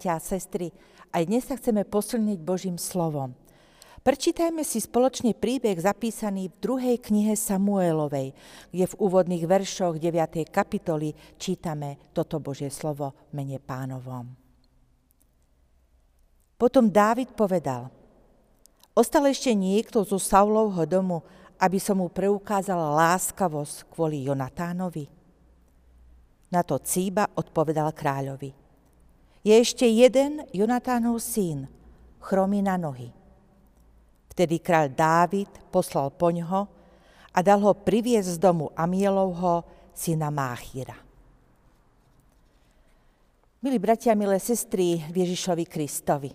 Bratia a sestry, aj dnes sa chceme posilniť Božím slovom. Prečítajme si spoločne príbeh zapísaný v druhej knihe Samuelovej, kde v úvodných veršoch 9. kapitoly čítame toto Božie slovo v mene pánovom. Potom Dávid povedal, ostal ešte niekto zo Saulovho domu, aby som mu preukázal láskavosť kvôli Jonatánovi? Na to Cíba odpovedal kráľovi. Je ešte jeden Jonatánov syn, chromý na nohy. Vtedy kráľ Dávid poslal po ňoho a dal ho priviesť z domu Amielovho, syna Máchira. Milí bratia, milé sestry Ježišovi Kristovi.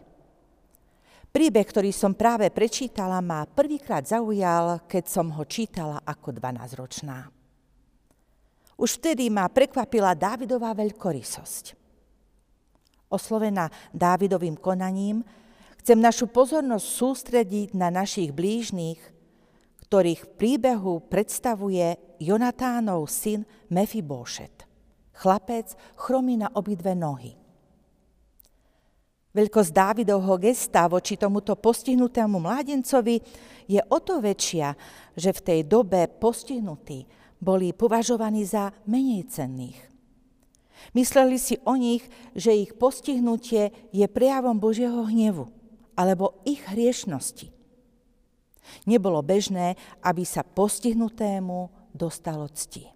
Príbeh, ktorý som práve prečítala, ma prvýkrát zaujal, keď som ho čítala ako 12-ročná. Už vtedy ma prekvapila Dávidová veľkorysosť. Oslovená Dávidovým konaním, Chcem našu pozornosť sústrediť na našich blížnych, ktorých v príbehu predstavuje Jonatánov syn Mefibóšet. Chlapec chromí na obidve nohy. Veľkosť Dávidovho gesta voči tomuto postihnutému mládencovi je o to väčšia, že v tej dobe postihnutí boli považovaní za menej cenných. Mysleli si o nich, že ich postihnutie je prejavom Božieho hnevu alebo ich hriešnosti. Nebolo bežné, aby sa postihnutému dostalo cti.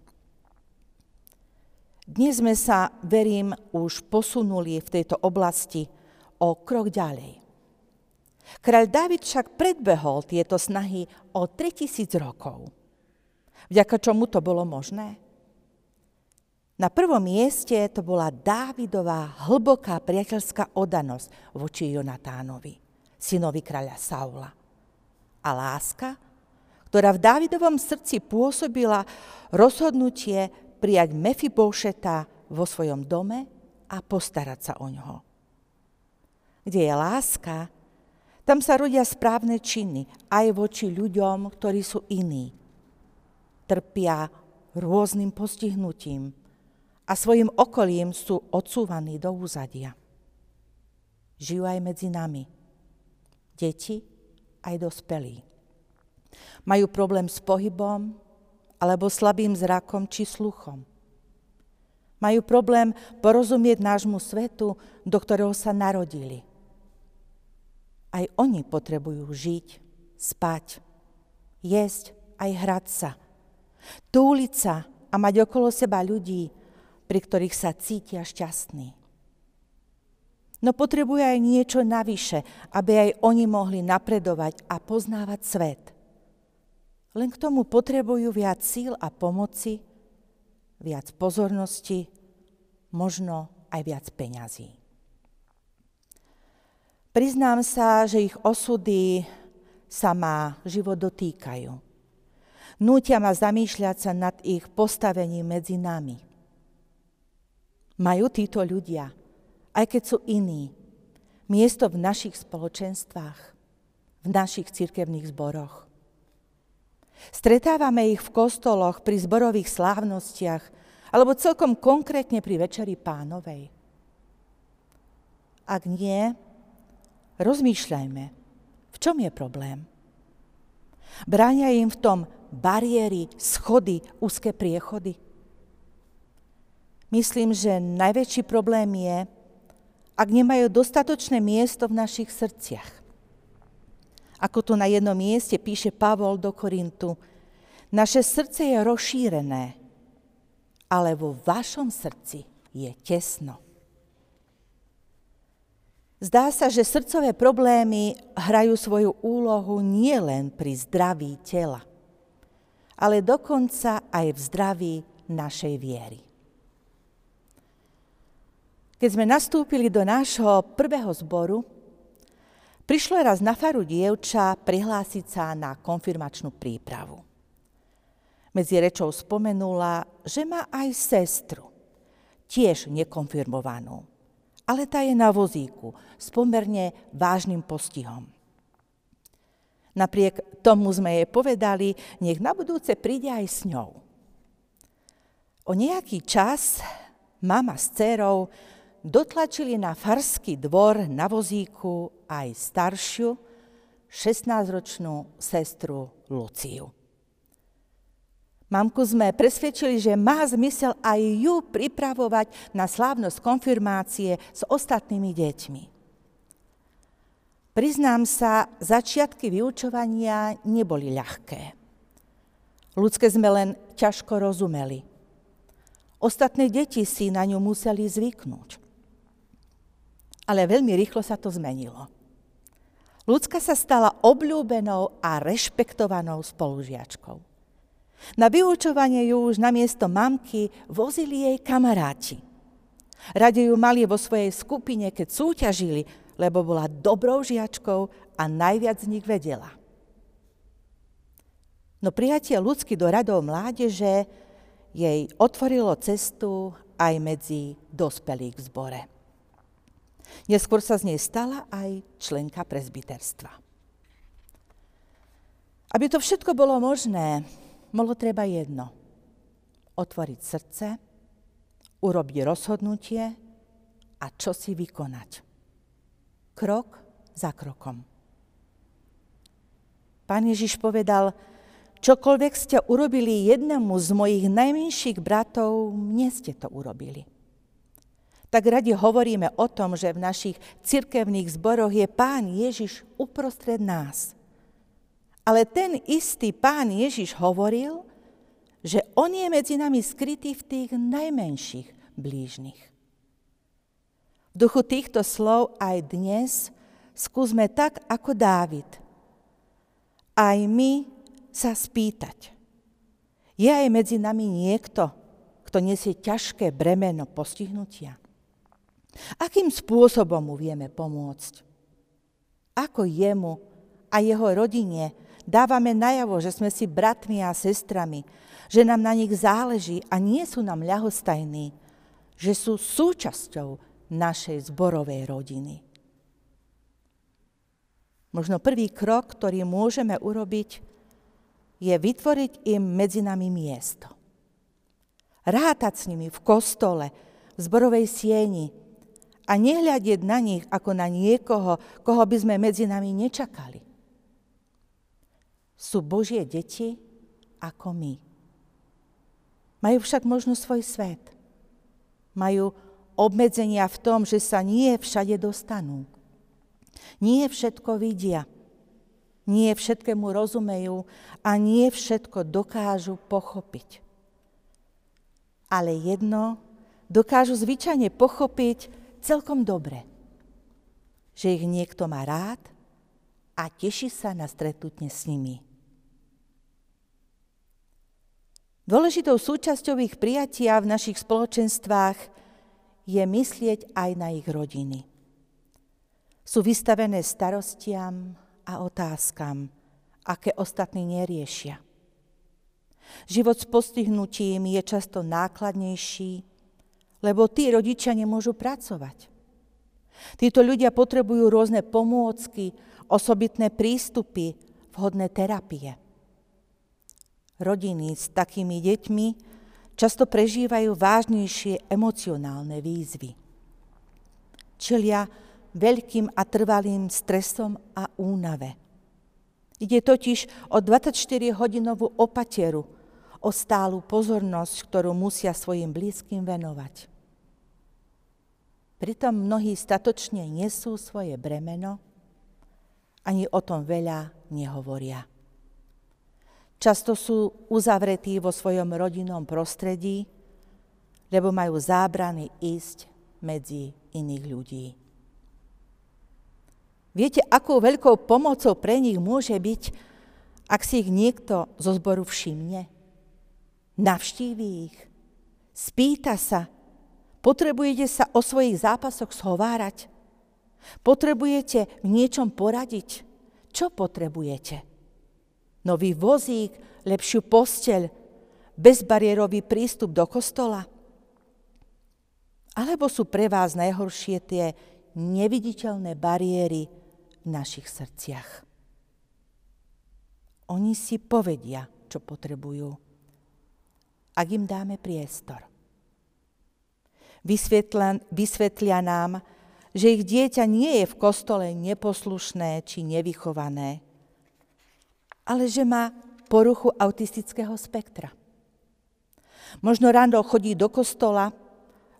Dnes sme sa, verím, už posunuli v tejto oblasti o krok ďalej. Kráľ David však predbehol tieto snahy o 3000 rokov. Vďaka čomu to bolo možné? Na prvom mieste to bola Dávidová hlboká priateľská odanosť voči Jonatánovi synovi kráľa Saula. A láska, ktorá v Dávidovom srdci pôsobila rozhodnutie prijať Mefibošeta vo svojom dome a postarať sa o ňoho. Kde je láska, tam sa rodia správne činy aj voči ľuďom, ktorí sú iní. Trpia rôznym postihnutím a svojim okolím sú odsúvaní do úzadia. Žijú aj medzi nami deti aj dospelí. Majú problém s pohybom alebo slabým zrakom či sluchom. Majú problém porozumieť nášmu svetu, do ktorého sa narodili. Aj oni potrebujú žiť, spať, jesť aj hrať sa, túliť sa a mať okolo seba ľudí, pri ktorých sa cítia šťastní. No potrebuje aj niečo navyše, aby aj oni mohli napredovať a poznávať svet. Len k tomu potrebujú viac síl a pomoci, viac pozornosti, možno aj viac peňazí. Priznám sa, že ich osudy sa ma život dotýkajú. Nútia ma zamýšľať sa nad ich postavením medzi nami. Majú títo ľudia aj keď sú iní. Miesto v našich spoločenstvách, v našich cirkevných zboroch. Stretávame ich v kostoloch, pri zborových slávnostiach, alebo celkom konkrétne pri Večeri pánovej. Ak nie, rozmýšľajme, v čom je problém. Bránia im v tom bariéry, schody, úzke priechody. Myslím, že najväčší problém je, ak nemajú dostatočné miesto v našich srdciach. Ako tu na jednom mieste píše Pavol do Korintu, naše srdce je rozšírené, ale vo vašom srdci je tesno. Zdá sa, že srdcové problémy hrajú svoju úlohu nielen pri zdraví tela, ale dokonca aj v zdraví našej viery. Keď sme nastúpili do nášho prvého zboru, prišlo raz na faru dievča prihlásiť sa na konfirmačnú prípravu. Medzi rečou spomenula, že má aj sestru, tiež nekonfirmovanú, ale tá je na vozíku s pomerne vážnym postihom. Napriek tomu sme jej povedali, nech na budúce príde aj s ňou. O nejaký čas mama s dcerou dotlačili na farský dvor na vozíku aj staršiu, 16-ročnú sestru Luciu. Mamku sme presvedčili, že má zmysel aj ju pripravovať na slávnosť konfirmácie s ostatnými deťmi. Priznám sa, začiatky vyučovania neboli ľahké. Ľudské sme len ťažko rozumeli. Ostatné deti si na ňu museli zvyknúť. Ale veľmi rýchlo sa to zmenilo. Ľudská sa stala obľúbenou a rešpektovanou spolužiačkou. Na vyučovanie ju už namiesto mamky vozili jej kamaráti. Rade ju mali vo svojej skupine, keď súťažili, lebo bola dobrou žiačkou a najviac z nich vedela. No prijatie ľudsky do radov mládeže jej otvorilo cestu aj medzi dospelých v zbore. Neskôr sa z nej stala aj členka prezbiterstva. Aby to všetko bolo možné, bolo treba jedno. Otvoriť srdce, urobiť rozhodnutie a čo si vykonať. Krok za krokom. Pán Ježiš povedal, čokoľvek ste urobili jednému z mojich najmenších bratov, mne ste to urobili. Tak radi hovoríme o tom, že v našich cirkevných zboroch je Pán Ježiš uprostred nás – ale ten istý pán Ježiš hovoril, že on je medzi nami skrytý v tých najmenších blížnych. V duchu týchto slov aj dnes skúsme tak ako Dávid. Aj my sa spýtať. Je aj medzi nami niekto, kto nesie ťažké bremeno postihnutia? Akým spôsobom mu vieme pomôcť? Ako jemu a jeho rodine Dávame najavo, že sme si bratmi a sestrami, že nám na nich záleží a nie sú nám ľahostajní, že sú súčasťou našej zborovej rodiny. Možno prvý krok, ktorý môžeme urobiť, je vytvoriť im medzi nami miesto. Rátať s nimi v kostole, v zborovej sieni a nehľadieť na nich ako na niekoho, koho by sme medzi nami nečakali sú Božie deti ako my. Majú však možno svoj svet. Majú obmedzenia v tom, že sa nie všade dostanú. Nie všetko vidia. Nie všetkému rozumejú a nie všetko dokážu pochopiť. Ale jedno dokážu zvyčajne pochopiť celkom dobre. Že ich niekto má rád a teší sa na stretnutie s nimi. Dôležitou súčasťou ich prijatia v našich spoločenstvách je myslieť aj na ich rodiny. Sú vystavené starostiam a otázkam, aké ostatní neriešia. Život s postihnutím je často nákladnejší, lebo tí rodičia nemôžu pracovať. Títo ľudia potrebujú rôzne pomôcky, osobitné prístupy, vhodné terapie. Rodiny s takými deťmi často prežívajú vážnejšie emocionálne výzvy. Čelia veľkým a trvalým stresom a únave. Ide totiž o 24-hodinovú opateru, o stálu pozornosť, ktorú musia svojim blízkym venovať. Pritom mnohí statočne nesú svoje bremeno, ani o tom veľa nehovoria. Často sú uzavretí vo svojom rodinnom prostredí, lebo majú zábrany ísť medzi iných ľudí. Viete, akou veľkou pomocou pre nich môže byť, ak si ich niekto zo zboru všimne? Navštíví ich, spýta sa, potrebujete sa o svojich zápasoch schovárať? Potrebujete v niečom poradiť? Čo potrebujete? nový vozík, lepšiu posteľ, bezbariérový prístup do kostola? Alebo sú pre vás najhoršie tie neviditeľné bariéry v našich srdciach? Oni si povedia, čo potrebujú, ak im dáme priestor. Vysvetlia, vysvetlia nám, že ich dieťa nie je v kostole neposlušné či nevychované, ale že má poruchu autistického spektra. Možno ráno chodí do kostola,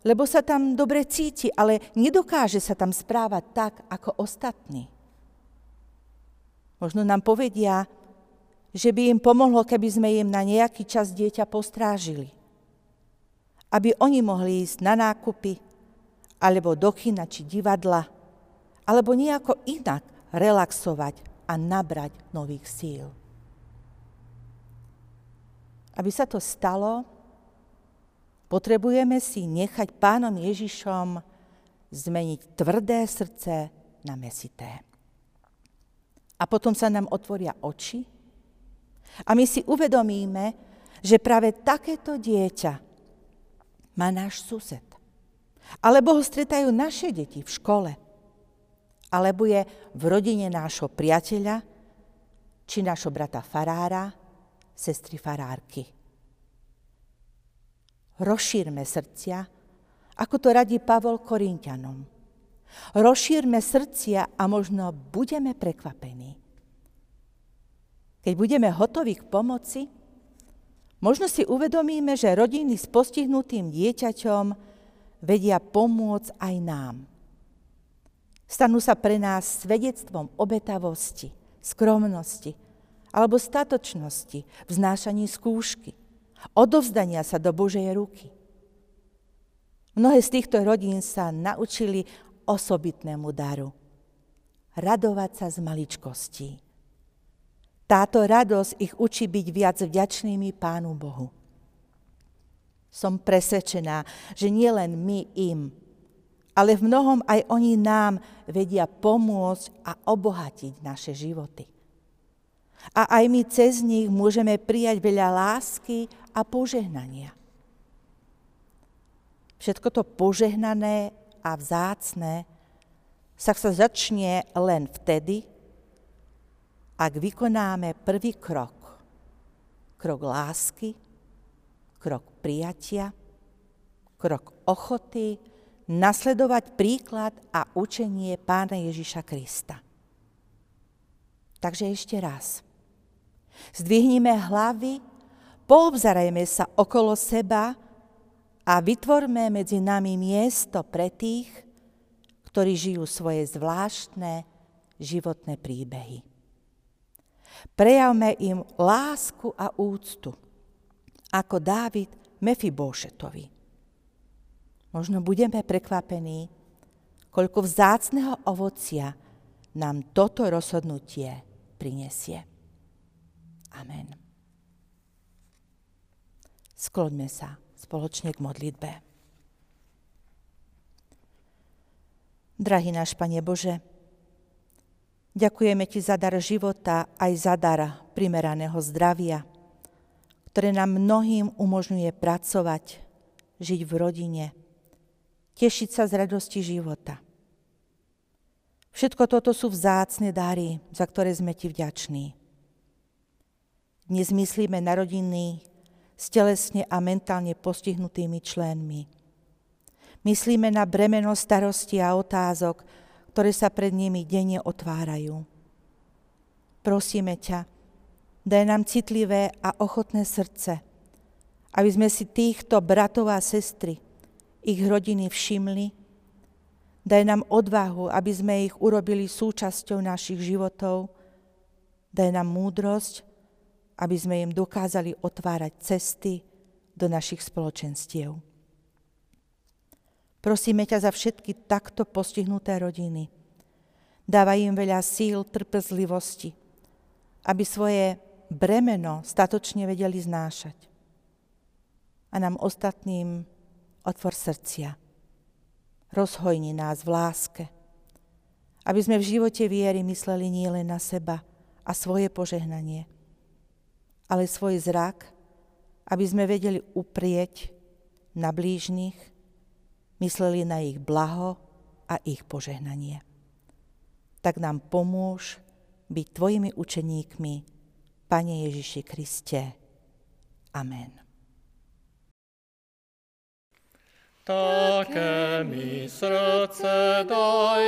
lebo sa tam dobre cíti, ale nedokáže sa tam správať tak, ako ostatní. Možno nám povedia, že by im pomohlo, keby sme im na nejaký čas dieťa postrážili. Aby oni mohli ísť na nákupy, alebo do kina či divadla, alebo nejako inak relaxovať a nabrať nových síl. Aby sa to stalo, potrebujeme si nechať pánom Ježišom zmeniť tvrdé srdce na mesité. A potom sa nám otvoria oči a my si uvedomíme, že práve takéto dieťa má náš sused. Alebo ho stretajú naše deti v škole. Alebo je v rodine nášho priateľa, či nášho brata farára, sestry farárky. Rozšírme srdcia, ako to radí Pavol Korintianom. Rozšírme srdcia a možno budeme prekvapení. Keď budeme hotoví k pomoci, možno si uvedomíme, že rodiny s postihnutým dieťaťom vedia pomôcť aj nám. Stanú sa pre nás svedectvom obetavosti, skromnosti alebo statočnosti v skúšky, odovzdania sa do Božej ruky. Mnohé z týchto rodín sa naučili osobitnému daru. Radovať sa z maličkostí. Táto radosť ich učí byť viac vďačnými Pánu Bohu. Som presvedčená, že nielen my im, ale v mnohom aj oni nám vedia pomôcť a obohatiť naše životy. A aj my cez nich môžeme prijať veľa lásky a požehnania. Všetko to požehnané a vzácné sa sa začne len vtedy, ak vykonáme prvý krok. Krok lásky, krok prijatia, krok ochoty nasledovať príklad a učenie Pána Ježiša Krista. Takže ešte raz. Zdvihnime hlavy, poobzarajme sa okolo seba a vytvorme medzi nami miesto pre tých, ktorí žijú svoje zvláštne životné príbehy. Prejavme im lásku a úctu, ako Dávid Mefibóšetovi. Možno budeme prekvapení, koľko vzácného ovocia nám toto rozhodnutie prinesie. Amen. Skloňme sa spoločne k modlitbe. Drahý náš Pane Bože, ďakujeme Ti za dar života aj za dar primeraného zdravia, ktoré nám mnohým umožňuje pracovať, žiť v rodine, tešiť sa z radosti života. Všetko toto sú vzácne dary, za ktoré sme Ti vďační. Dnes myslíme na rodiny s telesne a mentálne postihnutými členmi – Myslíme na bremeno starosti a otázok, ktoré sa pred nimi denne otvárajú. Prosíme ťa, daj nám citlivé a ochotné srdce, aby sme si týchto bratov a sestry, ich rodiny všimli. Daj nám odvahu, aby sme ich urobili súčasťou našich životov. Daj nám múdrosť, aby sme im dokázali otvárať cesty do našich spoločenstiev. Prosíme ťa za všetky takto postihnuté rodiny. Dávaj im veľa síl, trpezlivosti, aby svoje bremeno statočne vedeli znášať. A nám ostatným otvor srdcia. Rozhojni nás v láske, aby sme v živote viery mysleli nielen na seba a svoje požehnanie, ale svoj zrak, aby sme vedeli uprieť na blížnych mysleli na ich blaho a ich požehnanie. Tak nám pomôž byť Tvojimi učeníkmi, Pane Ježiši Kriste. Amen. Také mi srdce daj,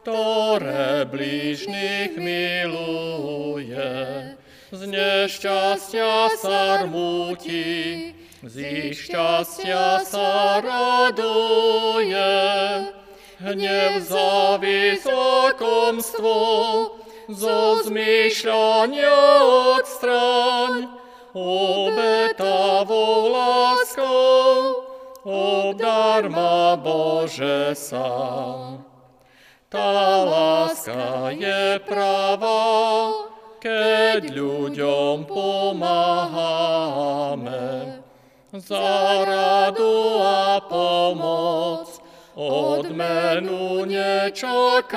ktoré blížnych miluje. Z nešťastia sa rmúti, z ich šťastia sa raduje. Hnev, závis, lakomstvo, zo zmýšľania odstraň, obetavou láskou, obdar ma Bože sám. Tá láska je pravá, keď ľuďom pomáhame. Za radu a pomoc odmenu nečakáme,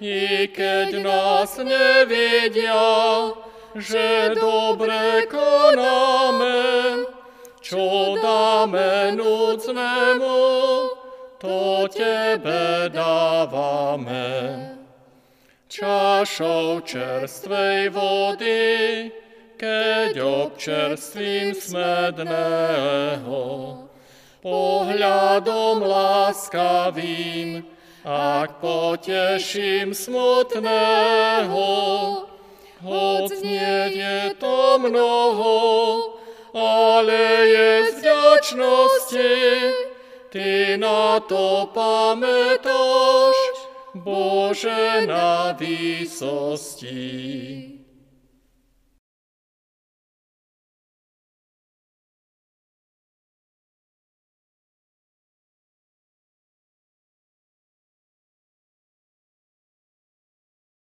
i keď nás nevidia, že dobre konáme, čo dáme núcnemu, to Tebe dávame. Čašou čerstvej vody, keď občerstvím smedného, pohľadom láskavým, ak poteším smutného, hoď nie je to mnoho, ale je z vďačnosti, Ty na to pamätáš, Bože na výsosti.